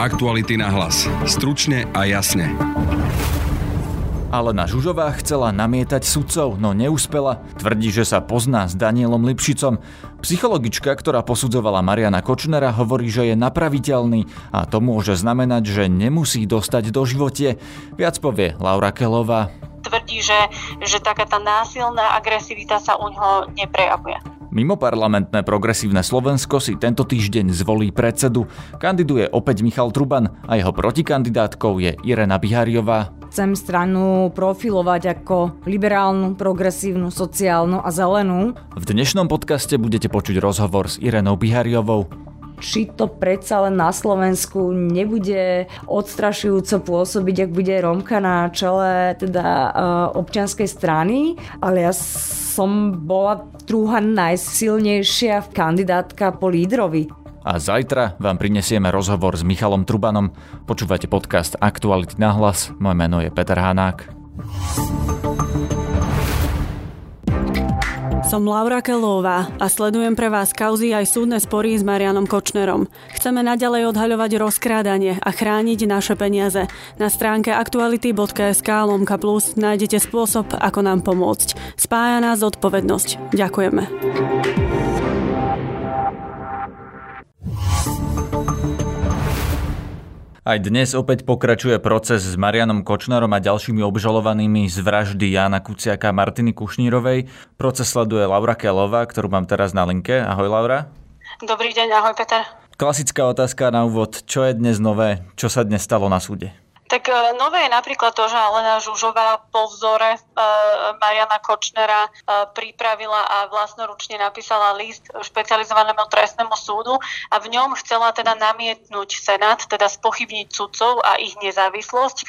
Aktuality na hlas. Stručne a jasne. Alena Žužová chcela namietať sudcov, no neúspela. Tvrdí, že sa pozná s Danielom Lipšicom. Psychologička, ktorá posudzovala Mariana Kočnera, hovorí, že je napraviteľný a to môže znamenať, že nemusí dostať do živote. Viac povie Laura Kelová. Tvrdí, že, že taká tá násilná agresivita sa u ňoho neprejavuje. Mimoparlamentné progresívne Slovensko si tento týždeň zvolí predsedu. Kandiduje opäť Michal Truban a jeho protikandidátkou je Irena Bihariová. Chcem stranu profilovať ako liberálnu, progresívnu, sociálnu a zelenú. V dnešnom podcaste budete počuť rozhovor s Irenou Bihariovou či to predsa len na Slovensku nebude odstrašujúco pôsobiť, ak bude Romka na čele teda uh, občianskej strany, ale ja som bola druhá najsilnejšia kandidátka po lídrovi. A zajtra vám prinesieme rozhovor s Michalom Trubanom. Počúvate podcast Aktuality na hlas. Moje meno je Peter Hanák. Som Laura Kelová a sledujem pre vás kauzy aj súdne spory s Marianom Kočnerom. Chceme naďalej odhaľovať rozkrádanie a chrániť naše peniaze. Na stránke aktuality.sk lomka plus nájdete spôsob, ako nám pomôcť. Spája nás zodpovednosť. Ďakujeme. Aj dnes opäť pokračuje proces s Marianom Kočnerom a ďalšími obžalovanými z vraždy Jána Kuciaka a Martiny Kušnírovej. Proces sleduje Laura Kelová, ktorú mám teraz na linke. Ahoj Laura. Dobrý deň, ahoj Peter. Klasická otázka na úvod. Čo je dnes nové? Čo sa dnes stalo na súde? Tak e, nové je napríklad to, že Alena Žužová po vzore e, Mariana Kočnera e, pripravila a vlastnoručne napísala list špecializovanému trestnému súdu a v ňom chcela teda namietnúť Senát, teda spochybniť sudcov a ich nezávislosť.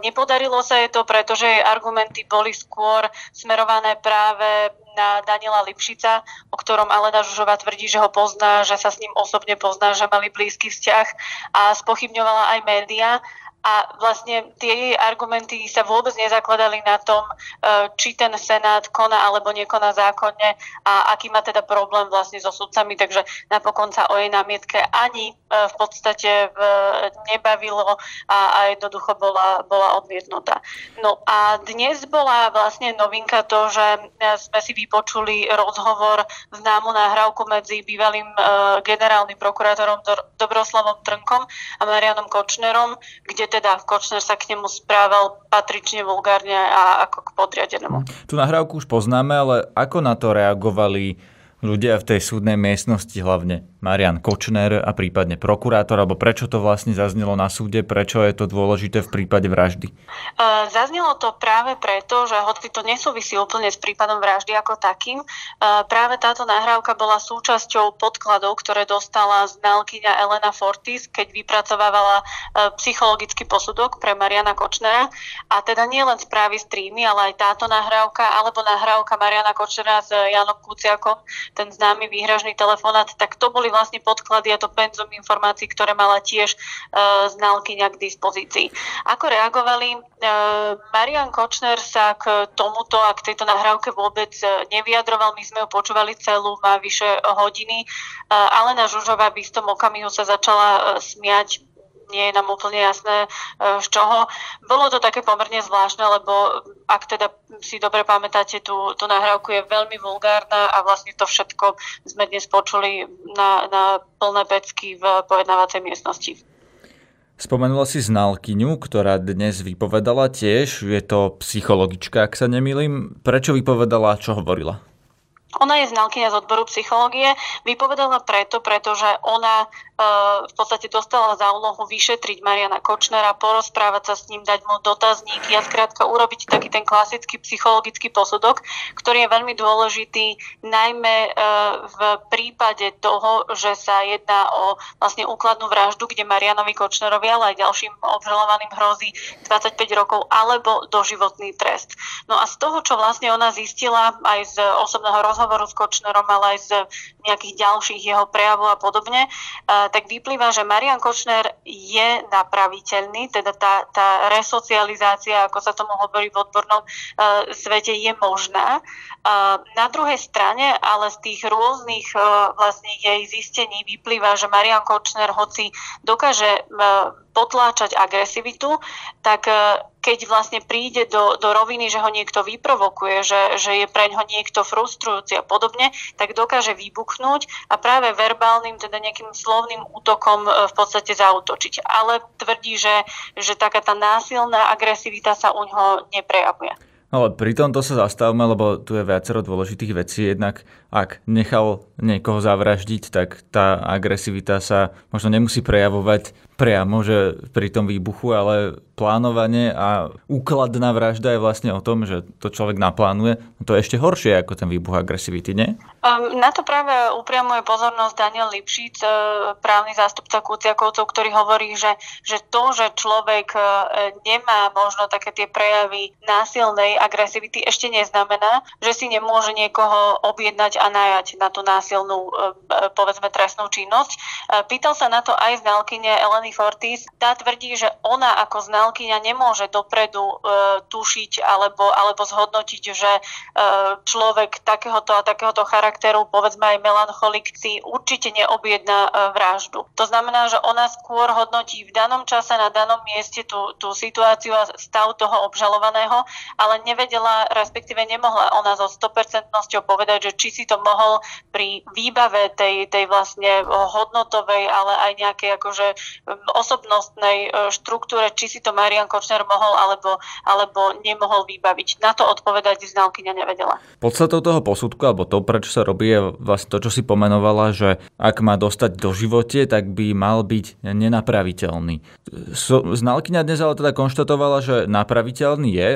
Nepodarilo sa jej to, pretože jej argumenty boli skôr smerované práve na Daniela Lipšica, o ktorom Alena Žužová tvrdí, že ho pozná, že sa s ním osobne pozná, že mali blízky vzťah a spochybňovala aj média a vlastne tie jej argumenty sa vôbec nezakladali na tom, e, či ten Senát koná alebo nekoná zákonne a aký má teda problém vlastne so sudcami, takže napokon sa o jej námietke ani e, v podstate nebavilo a, jednoducho bola, bola odmietnutá. No a dnes bola vlastne novinka to, že e, sme si vypočuli rozhovor známu nahrávku medzi bývalým generálnym prokurátorom Dobroslavom Trnkom a Marianom Kočnerom, kde teda Kočner sa k nemu správal patrične vulgárne a ako k podriadenému. Tu nahrávku už poznáme, ale ako na to reagovali ľudia v tej súdnej miestnosti hlavne? Marian Kočner a prípadne prokurátor, alebo prečo to vlastne zaznelo na súde, prečo je to dôležité v prípade vraždy? Zaznelo to práve preto, že hoci to nesúvisí úplne s prípadom vraždy ako takým, práve táto nahrávka bola súčasťou podkladov, ktoré dostala znalkyňa Elena Fortis, keď vypracovávala psychologický posudok pre Mariana Kočnera. A teda nie len správy z trímy, ale aj táto nahrávka, alebo nahrávka Mariana Kočnera s Janom Kuciakom, ten známy výhražný telefonát, tak to boli vlastne podklady a to penzum informácií, ktoré mala tiež uh, znalkyňa k dispozícii. Ako reagovali? Uh, Marian Kočner sa k tomuto a k tejto nahrávke vôbec e, nevyjadroval. My sme ho počúvali celú, má vyše hodiny. Uh, Alena Žužová v istom okamihu sa začala uh, smiať nie je nám úplne jasné z čoho. Bolo to také pomerne zvláštne, lebo ak teda si dobre pamätáte, tú, tú nahrávku je veľmi vulgárna a vlastne to všetko sme dnes počuli na, na plné pecky v pojednávacej miestnosti. Spomenula si znalkyňu, ktorá dnes vypovedala tiež, je to psychologička, ak sa nemýlim. Prečo vypovedala, čo hovorila? Ona je znalkyňa z odboru psychológie. Vypovedala preto, pretože ona v podstate dostala za úlohu vyšetriť Mariana Kočnera, porozprávať sa s ním, dať mu dotazník a skrátka urobiť taký ten klasický psychologický posudok, ktorý je veľmi dôležitý najmä e, v prípade toho, že sa jedná o vlastne úkladnú vraždu, kde Marianovi Kočnerovi, ale aj ďalším obžalovaným hrozí 25 rokov alebo doživotný trest. No a z toho, čo vlastne ona zistila aj z osobného rozhovoru rozhovoru s Kočnerom, ale aj z nejakých ďalších jeho prejavov a podobne, tak vyplýva, že Marian Kočner je napraviteľný, teda tá, tá resocializácia, ako sa tomu hovorí v odbornom svete, je možná. Na druhej strane, ale z tých rôznych vlastne jej zistení vyplýva, že Marian Kočner, hoci dokáže potláčať agresivitu, tak keď vlastne príde do, do roviny, že ho niekto vyprovokuje, že, že je pre ňo niekto frustrujúci a podobne, tak dokáže vybuchnúť a práve verbálnym, teda nejakým slovným útokom e, v podstate zautočiť. Ale tvrdí, že, že taká tá násilná agresivita sa u ňoho neprejavuje. Ale pri tomto sa zastavme, lebo tu je viacero dôležitých vecí. Jednak ak nechal niekoho zavraždiť, tak tá agresivita sa možno nemusí prejavovať priamo, že pri tom výbuchu, ale plánovanie a úkladná vražda je vlastne o tom, že to človek naplánuje. No to je ešte horšie ako ten výbuch agresivity, nie? Um, na to práve upriamuje pozornosť Daniel Lipšic, e, právny zástupca Kuciakovcov, ktorý hovorí, že, že to, že človek e, nemá možno také tie prejavy násilnej agresivity, ešte neznamená, že si nemôže niekoho objednať a najať na tú násilnú, e, povedzme, trestnú činnosť. Pýtal sa na to aj znalkyne Eleny Fortis. Tá tvrdí, že ona ako znalkyňa nemôže dopredu e, tušiť alebo, alebo zhodnotiť, že e, človek takéhoto a takéhoto charakteru, povedzme aj melancholik, si určite neobjedná e, vraždu. To znamená, že ona skôr hodnotí v danom čase na danom mieste tú, tú situáciu a stav toho obžalovaného, ale nevedela, respektíve nemohla ona so 100% povedať, že či si to mohol pri výbave tej, tej vlastne hodnotovej, ale aj nejakej akože osobnostnej e, štruktúre, či si to Marian Kočner mohol alebo, alebo nemohol vybaviť. Na to odpovedať znalkyňa nevedela. Podstatou toho posudku, alebo to, prečo sa robí, je vlastne to, čo si pomenovala, že ak má dostať do živote, tak by mal byť nenapraviteľný. Znalkyňa dnes ale teda konštatovala, že napraviteľný je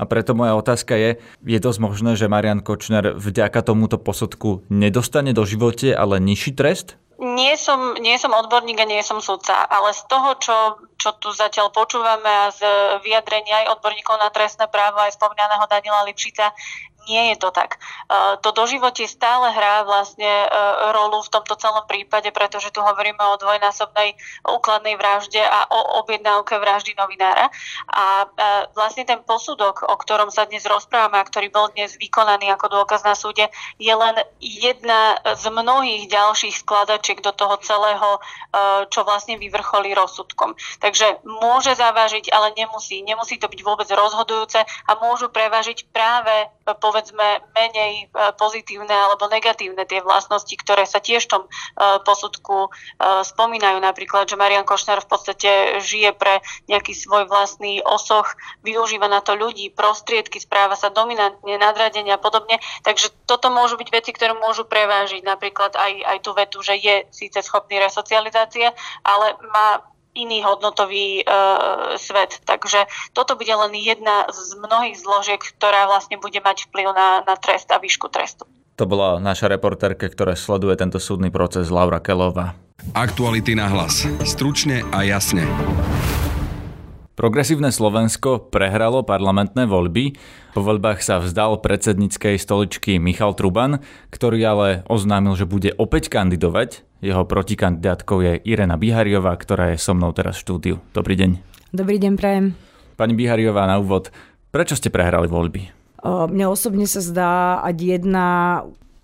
a preto moja otázka je, je dosť možné, že Marian Kočner vďaka tomuto posudku nedostane do živote, ale nižší trest? nie som, nie som odborník a nie som sudca, ale z toho, čo, čo tu zatiaľ počúvame a z vyjadrenia aj odborníkov na trestné právo, aj spomínaného Daniela Lipšica, nie je to tak. E, to doživotie stále hrá vlastne e, rolu v tomto celom prípade, pretože tu hovoríme o dvojnásobnej úkladnej vražde a o objednávke vraždy novinára. A e, vlastne ten posudok, o ktorom sa dnes rozprávame a ktorý bol dnes vykonaný ako dôkaz na súde, je len jedna z mnohých ďalších skladačiek do toho celého, čo vlastne vyvrcholí rozsudkom. Takže môže zavážiť, ale nemusí. Nemusí to byť vôbec rozhodujúce a môžu prevážiť práve povedzme menej e, pozitívne alebo negatívne tie vlastnosti, ktoré sa tiež v tom e, posudku e, spomínajú. Napríklad, že Marian Košner v podstate žije pre nejaký svoj vlastný osoch, využíva na to ľudí, prostriedky, správa sa dominantne, nadradenia a podobne. Takže toto môžu byť veci, ktoré môžu prevážiť. Napríklad aj, aj tú vetu, že je síce schopný resocializácie, ale má iný hodnotový e, svet. Takže toto bude len jedna z mnohých zložiek, ktorá vlastne bude mať vplyv na, na trest a výšku trestu. To bola naša reportérka, ktorá sleduje tento súdny proces, Laura Kelová. Aktuality na hlas. Stručne a jasne. Progresívne Slovensko prehralo parlamentné voľby. Po voľbách sa vzdal predsedníckej stoličky Michal Truban, ktorý ale oznámil, že bude opäť kandidovať. Jeho protikandidátkou je Irena Bihariová, ktorá je so mnou teraz v štúdiu. Dobrý deň. Dobrý deň, prajem. Pani Bihariová, na úvod, prečo ste prehrali voľby? mne osobne sa zdá, ať jedna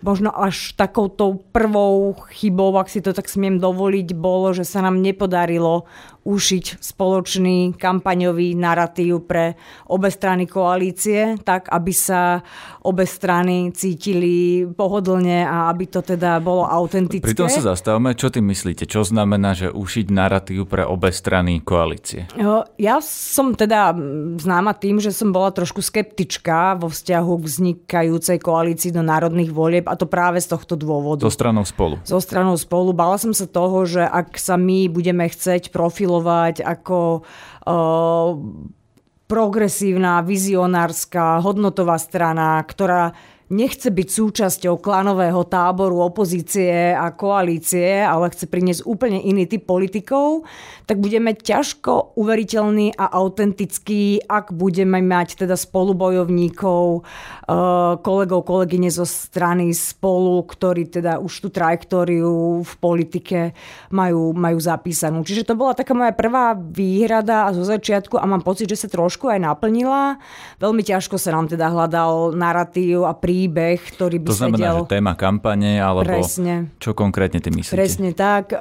možno až takouto prvou chybou, ak si to tak smiem dovoliť, bolo, že sa nám nepodarilo ušiť spoločný kampaňový narratív pre obe strany koalície, tak aby sa obe strany cítili pohodlne a aby to teda bolo autentické. Pri tom sa zastavme, čo ty myslíte? Čo znamená, že ušiť narratív pre obe strany koalície? Ja som teda známa tým, že som bola trošku skeptička vo vzťahu k vznikajúcej koalícii do národných volieb a to práve z tohto dôvodu. So stranou spolu. So stranou spolu. Bala som sa toho, že ak sa my budeme chceť profilovať profilovať ako progresívna, vizionárska, hodnotová strana, ktorá nechce byť súčasťou klanového táboru opozície a koalície, ale chce priniesť úplne iný typ politikov, tak budeme ťažko uveriteľný a autentický, ak budeme mať teda spolubojovníkov, eh, kolegov, kolegyne zo strany spolu, ktorí teda už tú trajektóriu v politike majú, majú zapísanú. Čiže to bola taká moja prvá výhrada zo začiatku a mám pocit, že sa trošku aj naplnila. Veľmi ťažko sa nám teda hľadal narratív a prí príbeh, ktorý by To znamená, sedel... že téma kampane, alebo Presne. čo konkrétne ty myslíte? Presne tak.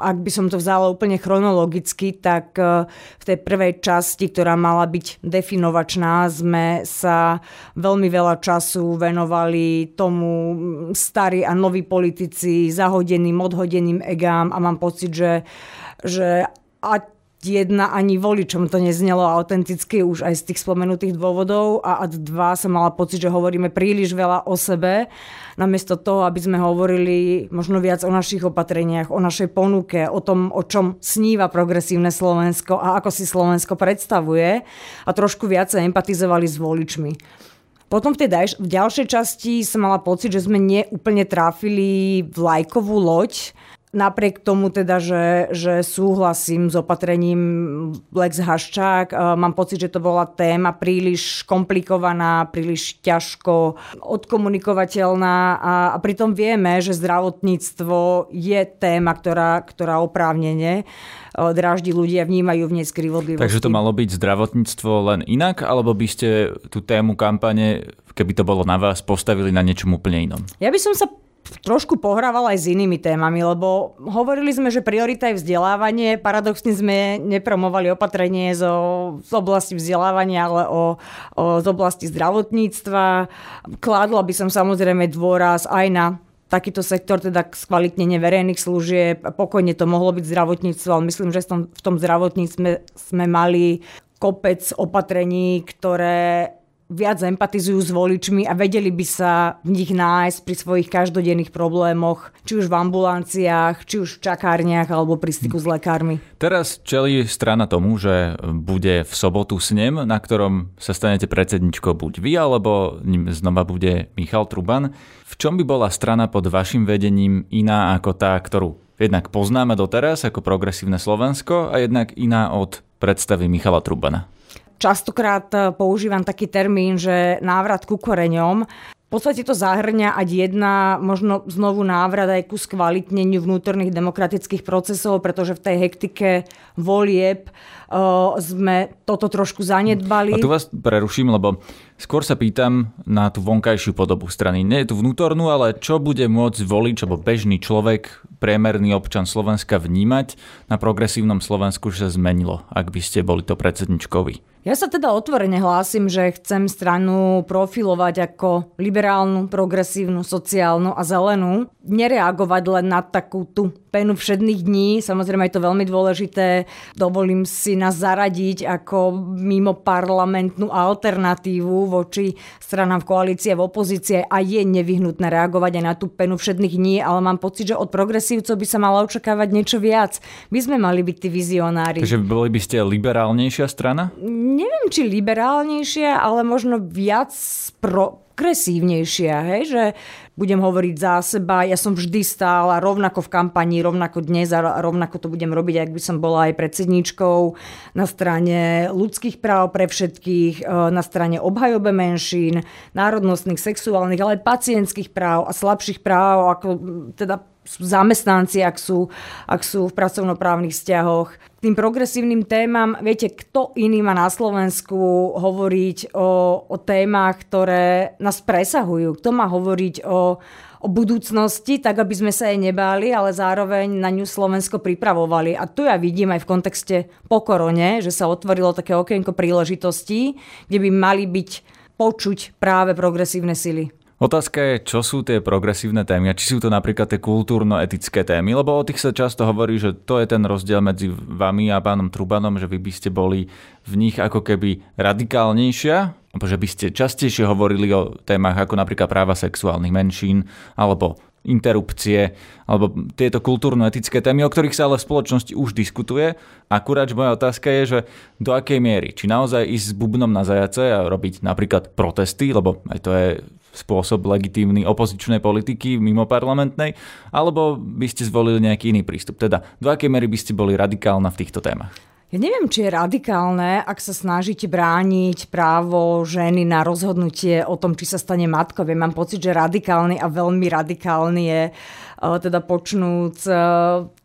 Ak by som to vzala úplne chronologicky, tak v tej prvej časti, ktorá mala byť definovačná, sme sa veľmi veľa času venovali tomu starí a noví politici, zahodeným, odhodeným egám a mám pocit, že, že a ani voličom to neznelo autenticky už aj z tých spomenutých dôvodov a ad dva som mala pocit, že hovoríme príliš veľa o sebe, namiesto toho, aby sme hovorili možno viac o našich opatreniach, o našej ponuke, o tom, o čom sníva progresívne Slovensko a ako si Slovensko predstavuje a trošku viac sa empatizovali s voličmi. Potom v tej daj- v ďalšej časti som mala pocit, že sme neúplne tráfili vlajkovú loď, Napriek tomu teda, že, že súhlasím s opatrením Lex Haščák, e, mám pocit, že to bola téma príliš komplikovaná, príliš ťažko odkomunikovateľná a, a pritom vieme, že zdravotníctvo je téma, ktorá, ktorá oprávnene e, dráždi ľudia, vnímajú v nej skrivodlivosti. Takže to malo byť zdravotníctvo len inak, alebo by ste tú tému kampane, keby to bolo na vás, postavili na niečom úplne inom? Ja by som sa trošku pohrával aj s inými témami, lebo hovorili sme, že priorita je vzdelávanie. Paradoxne sme nepromovali opatrenie zo, z oblasti vzdelávania, ale o, o, z oblasti zdravotníctva. Kládla by som samozrejme dôraz aj na takýto sektor, teda skvalitnenie verejných služieb. Pokojne to mohlo byť zdravotníctvo, ale myslím, že v tom, zdravotníctve sme mali kopec opatrení, ktoré viac empatizujú s voličmi a vedeli by sa v nich nájsť pri svojich každodenných problémoch, či už v ambulanciách, či už v čakárniach alebo pri styku s lekármi. Teraz čelí strana tomu, že bude v sobotu snem, na ktorom sa stanete predsedničkou buď vy, alebo ním znova bude Michal Truban. V čom by bola strana pod vašim vedením iná ako tá, ktorú jednak poznáme doteraz ako progresívne Slovensko a jednak iná od predstavy Michala Trubana? Častokrát eh, používam taký termín, že návrat ku koreňom. V podstate to zahrňa ať jedna, možno znovu návrat aj ku skvalitneniu vnútorných demokratických procesov, pretože v tej hektike volieb uh, sme toto trošku zanedbali. A tu vás preruším, lebo skôr sa pýtam na tú vonkajšiu podobu strany. Nie je tu vnútornú, ale čo bude môcť volič alebo bežný človek, priemerný občan Slovenska vnímať na progresívnom Slovensku, že sa zmenilo, ak by ste boli to predsedničkovi? Ja sa teda otvorene hlásim, že chcem stranu profilovať ako liberálnu, progresívnu, sociálnu a zelenú. Nereagovať len na takú tú penu všedných dní. Samozrejme je to veľmi dôležité. Dovolím si nás zaradiť ako mimo parlamentnú alternatívu voči stranám v koalícii a v opozície a je nevyhnutné reagovať aj na tú penu všedných dní, ale mám pocit, že od progresívcov by sa mala očakávať niečo viac. My sme mali byť tí vizionári. Takže boli by ste liberálnejšia strana? Neviem, či liberálnejšia, ale možno viac progresívnejšia, hej, že budem hovoriť za seba, ja som vždy stála rovnako v kampani, rovnako dnes a rovnako to budem robiť, ak by som bola aj predsedničkou na strane ľudských práv pre všetkých, e, na strane obhajobe menšín, národnostných, sexuálnych, ale aj pacientských práv a slabších práv, ako teda zamestnanci, ak sú, ak sú v pracovnoprávnych vzťahoch. Tým progresívnym témam, viete, kto iný má na Slovensku hovoriť o, o témach, ktoré nás presahujú? Kto má hovoriť o, o budúcnosti, tak aby sme sa jej nebáli, ale zároveň na ňu Slovensko pripravovali. A tu ja vidím aj v kontexte po korone, že sa otvorilo také okienko príležitostí, kde by mali byť počuť práve progresívne sily. Otázka je, čo sú tie progresívne témy a či sú to napríklad tie kultúrno-etické témy, lebo o tých sa často hovorí, že to je ten rozdiel medzi vami a pánom Trubanom, že vy by ste boli v nich ako keby radikálnejšia, alebo že by ste častejšie hovorili o témach ako napríklad práva sexuálnych menšín alebo interrupcie alebo tieto kultúrno-etické témy, o ktorých sa ale v spoločnosti už diskutuje. Akurát, moja otázka je, že do akej miery? Či naozaj ísť s bubnom na zajace a robiť napríklad protesty, lebo aj to je spôsob legitímny opozičnej politiky mimo parlamentnej, alebo by ste zvolili nejaký iný prístup? Teda, do akej miery by ste boli radikálna v týchto témach? Ja neviem, či je radikálne, ak sa snažíte brániť právo ženy na rozhodnutie o tom, či sa stane matkou. Ja mám pocit, že radikálny a veľmi radikálny je e, teda počnúc e,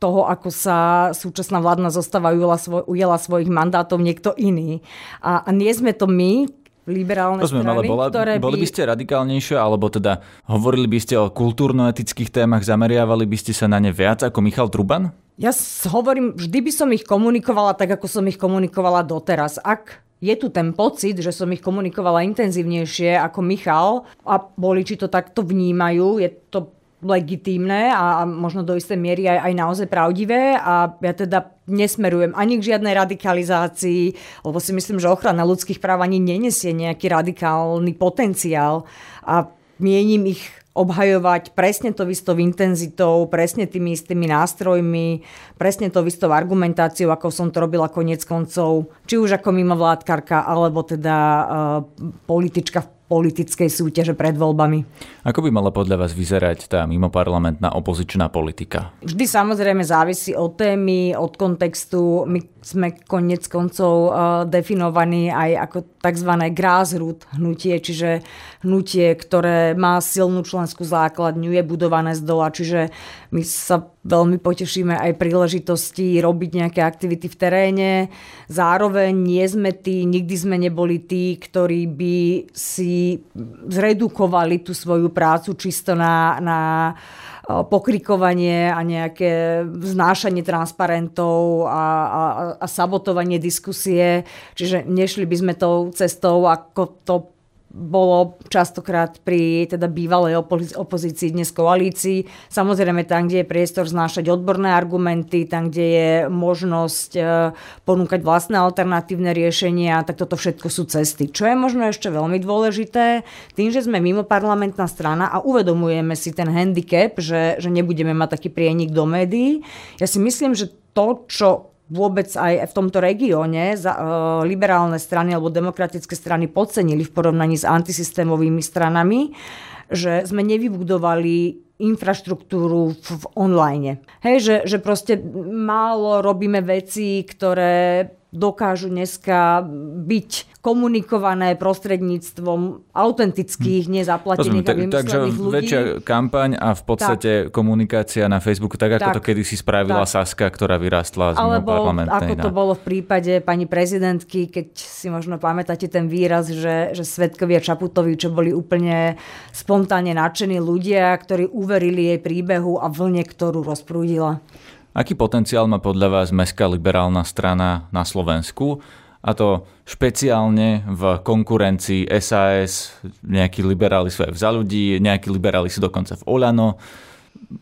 toho, ako sa súčasná vládna zostava ujela, svoj, ujela svojich mandátov niekto iný. A, a nie sme to my, liberálne Rozumiem, strany, ale bola, ktoré boli by ste radikálnejšie, alebo teda hovorili by ste o kultúrno-etických témach, zameriavali by ste sa na ne viac ako Michal Truban? Ja hovorím, vždy by som ich komunikovala tak, ako som ich komunikovala doteraz. Ak je tu ten pocit, že som ich komunikovala intenzívnejšie ako Michal a boli, či to takto vnímajú, je to legitímne a možno do istej miery aj, aj naozaj pravdivé a ja teda nesmerujem ani k žiadnej radikalizácii, lebo si myslím, že ochrana ľudských práv ani nenesie nejaký radikálny potenciál a mienim ich obhajovať presne to istou intenzitou, presne tými istými nástrojmi, presne to istou argumentáciou, ako som to robila konec koncov, či už ako mimovládkarka, alebo teda uh, politička v politickej súťaže pred voľbami. Ako by mala podľa vás vyzerať tá mimoparlamentná opozičná politika? Vždy samozrejme závisí od témy, od kontextu. My sme konec koncov uh, definovaní aj ako tzv. grassroot hnutie, čiže hnutie, ktoré má silnú členskú základňu, je budované z dola, čiže my sa veľmi potešíme aj príležitosti robiť nejaké aktivity v teréne. Zároveň nie sme tí, nikdy sme neboli tí, ktorí by si zredukovali tú svoju prácu čisto na, na pokrikovanie a nejaké vznášanie transparentov a, a, a sabotovanie diskusie. Čiže nešli by sme tou cestou, ako to bolo častokrát pri teda bývalej opozícii, dnes koalícii. Samozrejme tam, kde je priestor znášať odborné argumenty, tam, kde je možnosť e, ponúkať vlastné alternatívne riešenia, tak toto všetko sú cesty. Čo je možno ešte veľmi dôležité, tým, že sme mimo parlamentná strana a uvedomujeme si ten handicap, že, že nebudeme mať taký prienik do médií, ja si myslím, že to, čo vôbec aj v tomto regióne za, uh, liberálne strany alebo demokratické strany podcenili v porovnaní s antisystémovými stranami, že sme nevybudovali infraštruktúru v, v online. Hej, že, že proste málo robíme veci, ktoré dokážu dneska byť komunikované prostredníctvom autentických, hmm. nezaplatených Rozumiem, tak, Takže ľudí. väčšia kampaň a v podstate tak. komunikácia na Facebooku, tak ako tak. to kedysi spravila tak. Saska, ktorá vyrástla z Alebo parlamentnej. ako to bolo v prípade pani prezidentky, keď si možno pamätáte ten výraz, že, že svetkovia Čaputovi, čo boli úplne spontánne nadšení ľudia, ktorí uverili jej príbehu a vlne, ktorú rozprúdila. Aký potenciál má podľa vás Mestská liberálna strana na Slovensku? A to špeciálne v konkurencii SAS, nejakí liberáli sú aj v za ľudí, nejakí liberáli sú dokonca v Olano.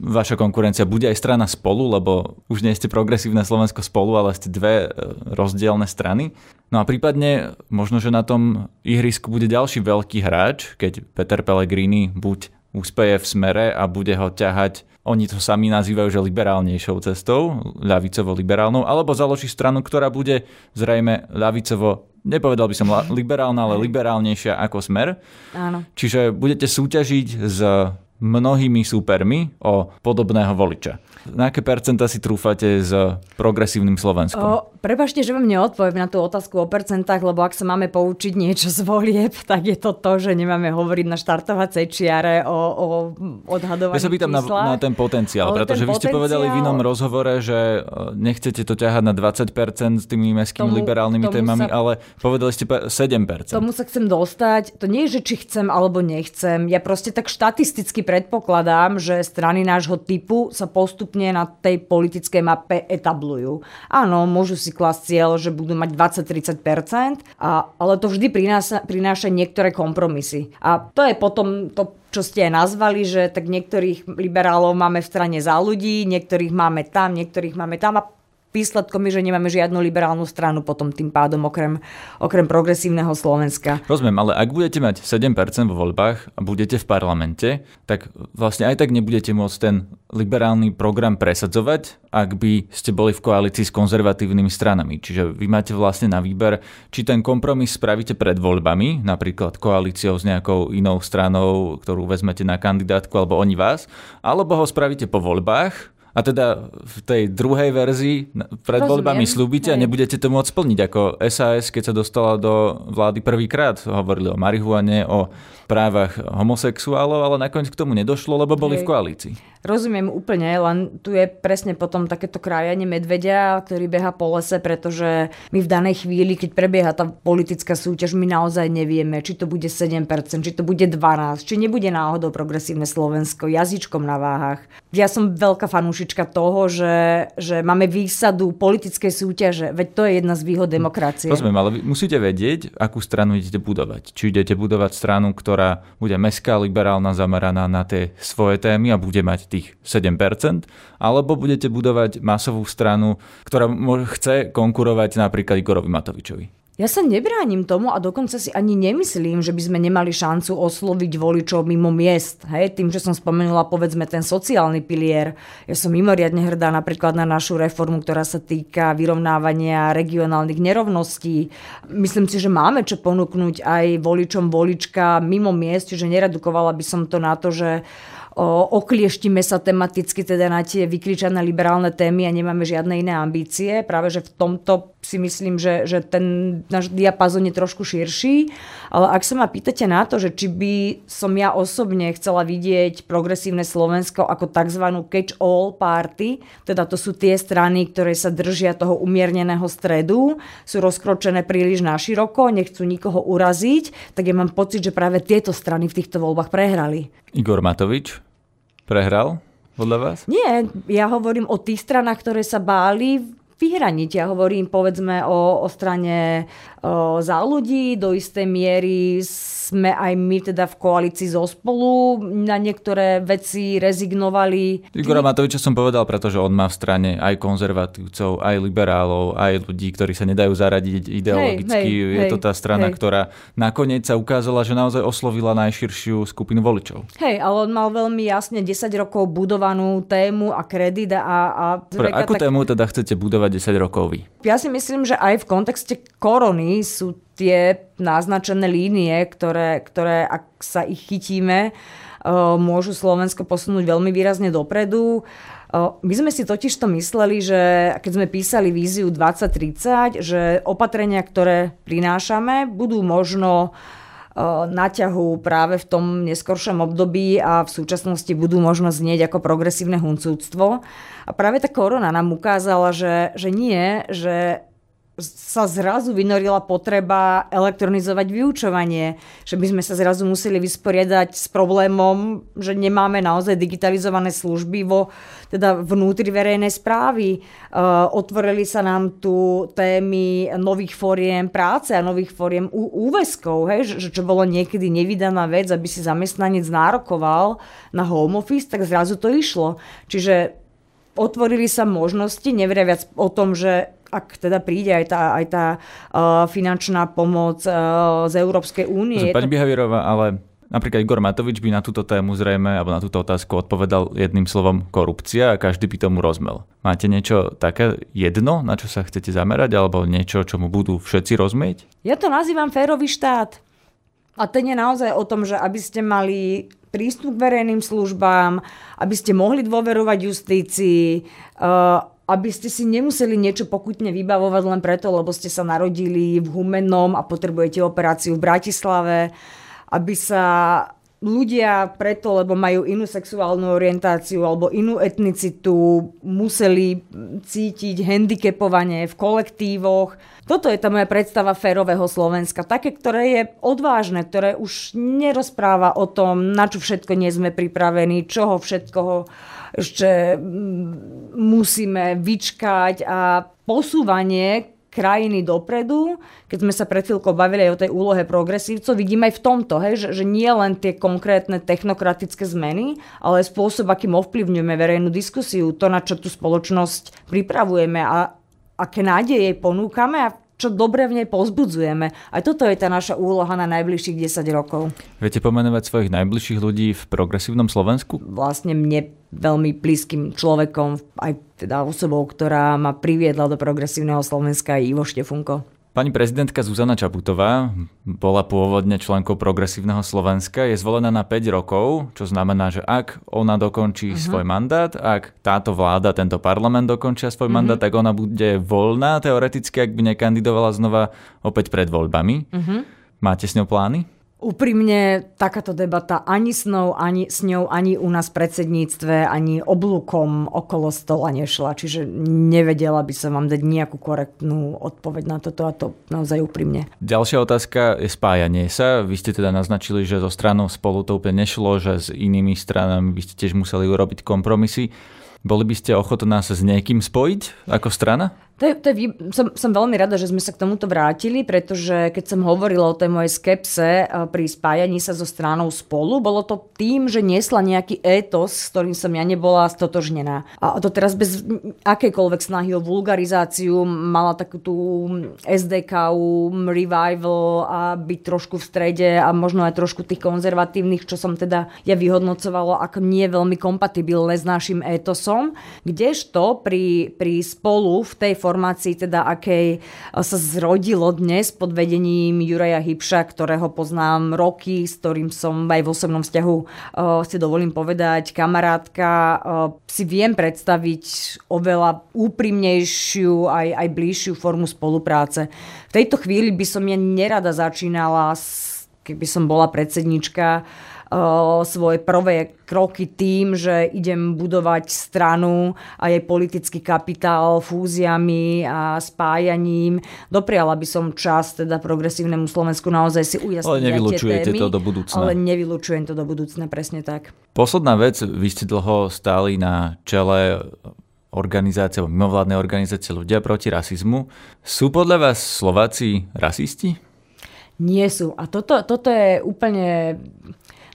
Vaša konkurencia bude aj strana spolu, lebo už nie ste progresívne Slovensko spolu, ale ste dve e, rozdielne strany. No a prípadne možno, že na tom ihrisku bude ďalší veľký hráč, keď Peter Pellegrini buď úspeje v smere a bude ho ťahať oni to sami nazývajú, že liberálnejšou cestou, ľavicovo-liberálnou, alebo založí stranu, ktorá bude zrejme ľavicovo, nepovedal by som liberálna, ale liberálnejšia ako smer. Áno. Čiže budete súťažiť s mnohými súpermi o podobného voliča. Na aké percenta si trúfate s progresívnym Slovenskom? O, prepašte, že vám neodpoviem na tú otázku o percentách, lebo ak sa máme poučiť niečo z volieb, tak je to to, že nemáme hovoriť na štartovacej čiare o, o odhadovaní Ja sa pýtam na, na ten potenciál, ale pretože vy ste potenciál... povedali v inom rozhovore, že e, nechcete to ťahať na 20% s tými mestskými tomu, liberálnymi tomu témami, sa... ale povedali ste 7%. Tomu sa chcem dostať. To nie je, že či chcem alebo nechcem. Ja proste tak štatisticky predpokladám, že strany nášho typu sa postupne na tej politickej mape etablujú. Áno, môžu si klasť cieľ, že budú mať 20-30%, a, ale to vždy prináša, prináša niektoré kompromisy. A to je potom to čo ste aj nazvali, že tak niektorých liberálov máme v strane za ľudí, niektorých máme tam, niektorých máme tam a výsledkom je, že nemáme žiadnu liberálnu stranu potom tým pádom okrem, okrem progresívneho Slovenska. Rozumiem, ale ak budete mať 7% vo voľbách a budete v parlamente, tak vlastne aj tak nebudete môcť ten liberálny program presadzovať, ak by ste boli v koalícii s konzervatívnymi stranami. Čiže vy máte vlastne na výber, či ten kompromis spravíte pred voľbami, napríklad koalíciou s nejakou inou stranou, ktorú vezmete na kandidátku, alebo oni vás, alebo ho spravíte po voľbách, a teda v tej druhej verzii pred Rozumiem. voľbami slúbite a nebudete to môcť splniť. Ako SAS, keď sa dostala do vlády prvýkrát, hovorili o marihuane, o právach homosexuálov, ale nakoniec k tomu nedošlo, lebo boli Hej. v koalícii. Rozumiem úplne, len tu je presne potom takéto krajanie medvedia, ktorý beha po lese, pretože my v danej chvíli, keď prebieha tá politická súťaž, my naozaj nevieme, či to bude 7%, či to bude 12%, či nebude náhodou progresívne Slovensko jazyčkom na váhach. Ja som veľká fanúšička toho, že, že máme výsadu politickej súťaže, veď to je jedna z výhod demokracie. Rozumiem, ale vy musíte vedieť, akú stranu idete budovať. Či idete budovať stranu, ktorá ktorá bude mestská, liberálna, zameraná na tie svoje témy a bude mať tých 7%, alebo budete budovať masovú stranu, ktorá chce konkurovať napríklad Igorovi Matovičovi. Ja sa nebránim tomu a dokonca si ani nemyslím, že by sme nemali šancu osloviť voličov mimo miest. Hej, tým, že som spomenula povedzme ten sociálny pilier. Ja som mimoriadne hrdá napríklad na našu reformu, ktorá sa týka vyrovnávania regionálnych nerovností. Myslím si, že máme čo ponúknuť aj voličom volička mimo miest, čiže neredukovala by som to na to, že oklieštime sa tematicky teda na tie vykričané liberálne témy a nemáme žiadne iné ambície. Práve, že v tomto si myslím, že, že ten náš diapazon je trošku širší. Ale ak sa ma pýtate na to, že či by som ja osobne chcela vidieť progresívne Slovensko ako tzv. catch-all party, teda to sú tie strany, ktoré sa držia toho umierneného stredu, sú rozkročené príliš naširoko, nechcú nikoho uraziť, tak ja mám pocit, že práve tieto strany v týchto voľbách prehrali. Igor Matovič, prehral podľa vás? Nie, ja hovorím o tých stranách, ktoré sa báli vyhraniť. Ja hovorím povedzme o, o strane o, za ľudí, do istej miery sme aj my teda v koalícii zo spolu na niektoré veci rezignovali. Igora Matoviča som povedal, pretože on má v strane aj konzervatívcov, aj liberálov, aj ľudí, ktorí sa nedajú zaradiť ideologicky. Hej, hej, Je to tá strana, hej. ktorá nakoniec sa ukázala, že naozaj oslovila najširšiu skupinu voličov. Hej, ale on mal veľmi jasne 10 rokov budovanú tému a kredit a... a Pre akú tak... tému teda chcete budovať 10 rokov vy? Ja si myslím, že aj v kontexte korony sú tie naznačené línie, ktoré, ktoré ak sa ich chytíme, môžu Slovensko posunúť veľmi výrazne dopredu. My sme si totiž to mysleli, že keď sme písali víziu 2030, že opatrenia, ktoré prinášame, budú možno naťahu práve v tom neskoršom období a v súčasnosti budú možno znieť ako progresívne huncúctvo. A práve tá korona nám ukázala, že, že nie, že sa zrazu vynorila potreba elektronizovať vyučovanie, že by sme sa zrazu museli vysporiadať s problémom, že nemáme naozaj digitalizované služby vo teda vnútri verejnej správy. Uh, otvorili sa nám tu témy nových fóriem práce a nových fóriem úveskov, hej, že čo bolo niekedy nevydaná vec, aby si zamestnanec nárokoval na home office, tak zrazu to išlo. Čiže otvorili sa možnosti, nevriaviac o tom, že ak teda príde aj tá, aj tá uh, finančná pomoc uh, z Európskej únie. Pani to... Bihavierová, ale napríklad Igor Matovič by na túto tému zrejme, alebo na túto otázku odpovedal jedným slovom korupcia a každý by tomu rozmel. Máte niečo také jedno, na čo sa chcete zamerať, alebo niečo, čomu budú všetci rozmieť? Ja to nazývam férový štát. A ten je naozaj o tom, že aby ste mali prístup k verejným službám, aby ste mohli dôverovať justícii, uh, aby ste si nemuseli niečo pokutne vybavovať len preto, lebo ste sa narodili v Humennom a potrebujete operáciu v Bratislave, aby sa ľudia preto, lebo majú inú sexuálnu orientáciu alebo inú etnicitu, museli cítiť handicapovanie v kolektívoch. Toto je tá moja predstava férového Slovenska. Také, ktoré je odvážne, ktoré už nerozpráva o tom, na čo všetko nie sme pripravení, čoho všetkoho ešte mm, musíme vyčkať a posúvanie krajiny dopredu, keď sme sa pred chvíľkou bavili aj o tej úlohe progresívcov, vidíme aj v tomto, hej, že, že nie len tie konkrétne technokratické zmeny, ale spôsob, akým ovplyvňujeme verejnú diskusiu, to, na čo tú spoločnosť pripravujeme a aké nádeje ponúkame a čo dobre v nej pozbudzujeme. A toto je tá naša úloha na najbližších 10 rokov. Viete pomenovať svojich najbližších ľudí v progresívnom Slovensku? Vlastne mne veľmi blízkym človekom, aj teda osobou, ktorá ma priviedla do progresívneho Slovenska, je Ivo Štefunko. Pani prezidentka Zuzana Čaputová bola pôvodne členkou progresívneho Slovenska, je zvolená na 5 rokov, čo znamená, že ak ona dokončí uh-huh. svoj mandát, ak táto vláda, tento parlament dokončia svoj uh-huh. mandát, tak ona bude voľná teoreticky, ak by nekandidovala znova opäť pred voľbami. Uh-huh. Máte s ňou plány? Úprimne, takáto debata ani s, ňou, ani s ňou, ani u nás v predsedníctve, ani oblúkom okolo stola nešla. Čiže nevedela by som vám dať nejakú korektnú odpoveď na toto a to naozaj úprimne. Ďalšia otázka je spájanie sa. Vy ste teda naznačili, že zo stranou spolu to úplne nešlo, že s inými stranami by ste tiež museli urobiť kompromisy. Boli by ste ochotná sa s niekým spojiť ako strana? To je, to je, som, som veľmi rada, že sme sa k tomuto vrátili, pretože keď som hovorila o tej mojej skepse eh, pri spájaní sa so stranou spolu, bolo to tým, že niesla nejaký étos, s ktorým som ja nebola stotožnená. A to teraz bez akejkoľvek snahy o vulgarizáciu mala takú tú SDK, revival a byť trošku v strede a možno aj trošku tých konzervatívnych, čo som teda ja vyhodnocovala ako nie veľmi kompatibilné s našim étosom. Kdežto pri, pri spolu v tej formácii, teda akej sa zrodilo dnes pod vedením Juraja Hybša, ktorého poznám roky, s ktorým som aj v osobnom vzťahu si dovolím povedať, kamarátka, si viem predstaviť oveľa úprimnejšiu aj, aj bližšiu formu spolupráce. V tejto chvíli by som ja nerada začínala, keby som bola predsednička, svoje prvé kroky tým, že idem budovať stranu a jej politický kapitál fúziami a spájaním. Dopriala by som čas teda progresívnemu Slovensku naozaj si ujasniť Ale nevylučujete témy, to do budúcna. Ale nevylučujem to do budúcna, presne tak. Posledná vec, vy ste dlho stáli na čele organizácie, mimovládnej organizácie ľudia proti rasizmu. Sú podľa vás Slováci rasisti? Nie sú. A toto, toto je úplne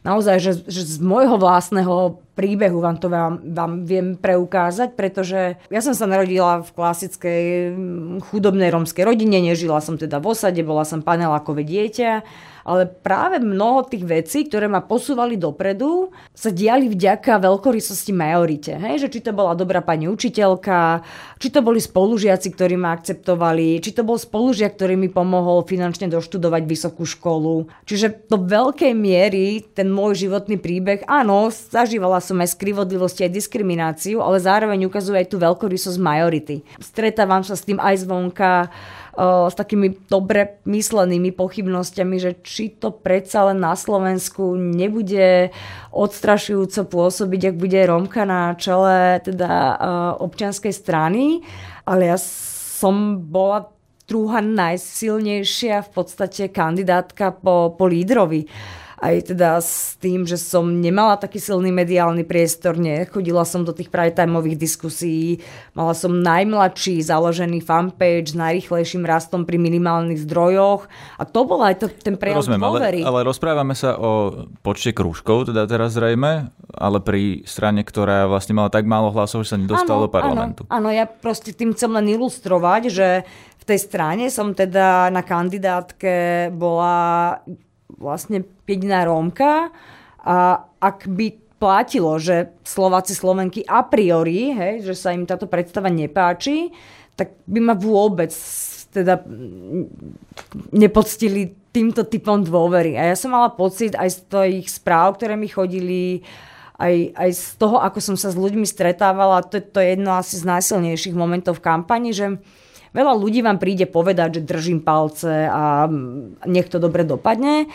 naozaj, že, že z môjho vlastného príbehu vám to vám, vám viem preukázať, pretože ja som sa narodila v klasickej mm, chudobnej romskej rodine, nežila som teda v osade, bola som panelákové dieťa ale práve mnoho tých vecí, ktoré ma posúvali dopredu, sa diali vďaka veľkorysosti majorite. Hej? Že či to bola dobrá pani učiteľka, či to boli spolužiaci, ktorí ma akceptovali, či to bol spolužiak, ktorý mi pomohol finančne doštudovať vysokú školu. Čiže do veľkej miery ten môj životný príbeh, áno, zažívala som aj skrivodlivosti, aj diskrimináciu, ale zároveň ukazuje aj tú veľkorysosť majority. Stretávam sa s tým aj zvonka, s takými dobre myslenými pochybnosťami, že či to predsa len na Slovensku nebude odstrašujúco pôsobiť, ak bude Romka na čele teda občianskej strany. Ale ja som bola druhá najsilnejšia v podstate kandidátka po, po lídrovi aj teda s tým, že som nemala taký silný mediálny priestor, nechodila som do tých prajtajmových diskusí, mala som najmladší založený fanpage s najrychlejším rastom pri minimálnych zdrojoch. A to bol aj to, ten prejav Rozumiem, ale, ale rozprávame sa o počte krúžkov, teda teraz zrejme, ale pri strane, ktorá vlastne mala tak málo hlasov, že sa nedostala do parlamentu. Áno, áno, ja proste tým chcem len ilustrovať, že v tej strane som teda na kandidátke bola vlastne jediná Rómka a ak by platilo, že Slováci Slovenky a priori, hej, že sa im táto predstava nepáči, tak by ma vôbec teda nepoctili týmto typom dôvery. A ja som mala pocit aj z tých správ, ktoré mi chodili, aj, aj z toho, ako som sa s ľuďmi stretávala, to, to je jedno asi z najsilnejších momentov v kampani, že veľa ľudí vám príde povedať, že držím palce a nech to dobre dopadne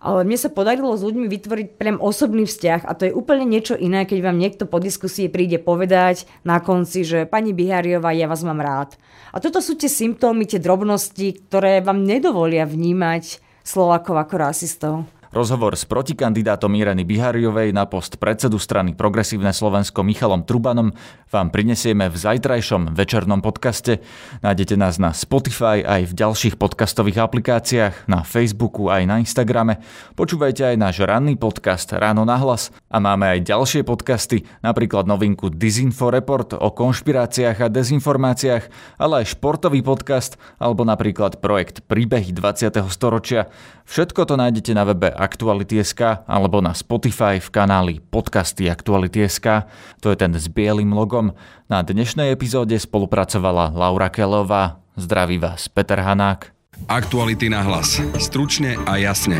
ale mne sa podarilo s ľuďmi vytvoriť priam osobný vzťah a to je úplne niečo iné, keď vám niekto po diskusii príde povedať na konci, že pani Bihariová, ja vás mám rád. A toto sú tie symptómy, tie drobnosti, ktoré vám nedovolia vnímať Slovákov ako rasistov. Rozhovor s protikandidátom Ireny Bihariovej na post predsedu strany Progresívne Slovensko Michalom Trubanom vám prinesieme v zajtrajšom večernom podcaste. Nájdete nás na Spotify aj v ďalších podcastových aplikáciách, na Facebooku aj na Instagrame. Počúvajte aj náš ranný podcast Ráno na hlas a máme aj ďalšie podcasty, napríklad novinku Disinfo Report o konšpiráciách a dezinformáciách, ale aj športový podcast alebo napríklad projekt Príbehy 20. storočia. Všetko to nájdete na webe Aktuality.sk alebo na Spotify v kanáli Podcasty Aktuality.sk. To je ten s bielým logom. Na dnešnej epizóde spolupracovala Laura Kelová. Zdraví vás Peter Hanák. Aktuality na hlas. Stručne a jasne.